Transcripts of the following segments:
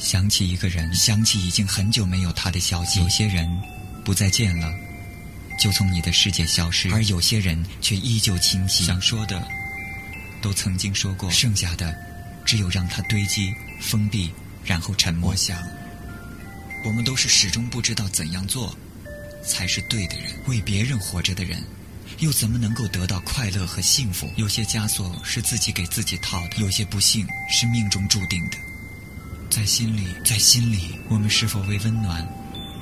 想起一个人，想起已经很久没有他的消息。有些人不再见了，就从你的世界消失；而有些人却依旧清晰。想说的都曾经说过，剩下的只有让它堆积、封闭，然后沉默。我想，我们都是始终不知道怎样做才是对的人。为别人活着的人，又怎么能够得到快乐和幸福？有些枷锁是自己给自己套的，有些不幸是命中注定的。在心里，在心里，我们是否为温暖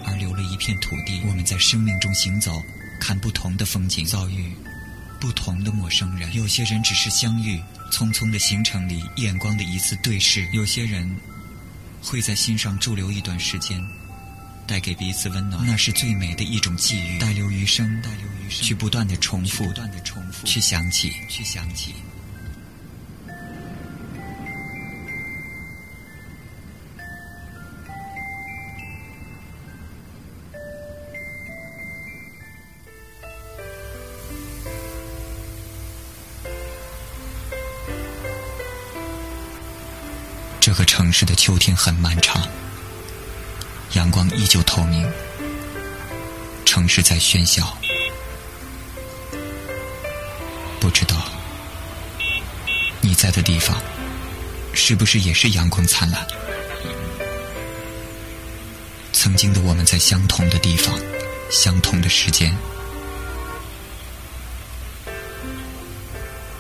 而留了一片土地？我们在生命中行走，看不同的风景，遭遇不同的陌生人。有些人只是相遇，匆匆的行程里，眼光的一次对视；有些人会在心上驻留一段时间，带给彼此温暖。那是最美的一种际遇，带留余生，带留余生，去不断的重复，不断的重复，去想起，去想起。这个城市的秋天很漫长，阳光依旧透明，城市在喧嚣，不知道你在的地方是不是也是阳光灿烂？曾经的我们在相同的地方，相同的时间，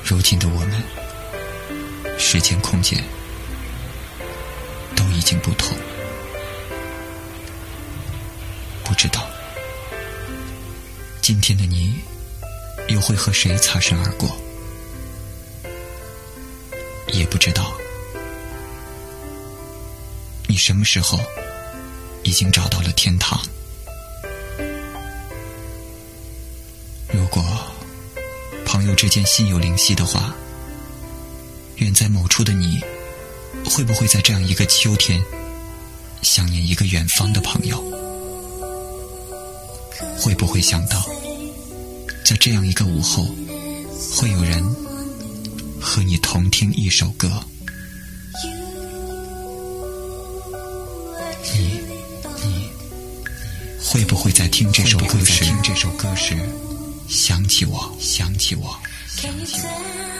如今的我们，时间空间。都已经不同，不知道今天的你又会和谁擦身而过，也不知道你什么时候已经找到了天堂。如果朋友之间心有灵犀的话，远在某处的你。会不会在这样一个秋天，想念一个远方的朋友？会不会想到，在这样一个午后，会有人和你同听一首歌？你，你，会不会在听这首歌时，听这首歌时，想起我，想起我，想起我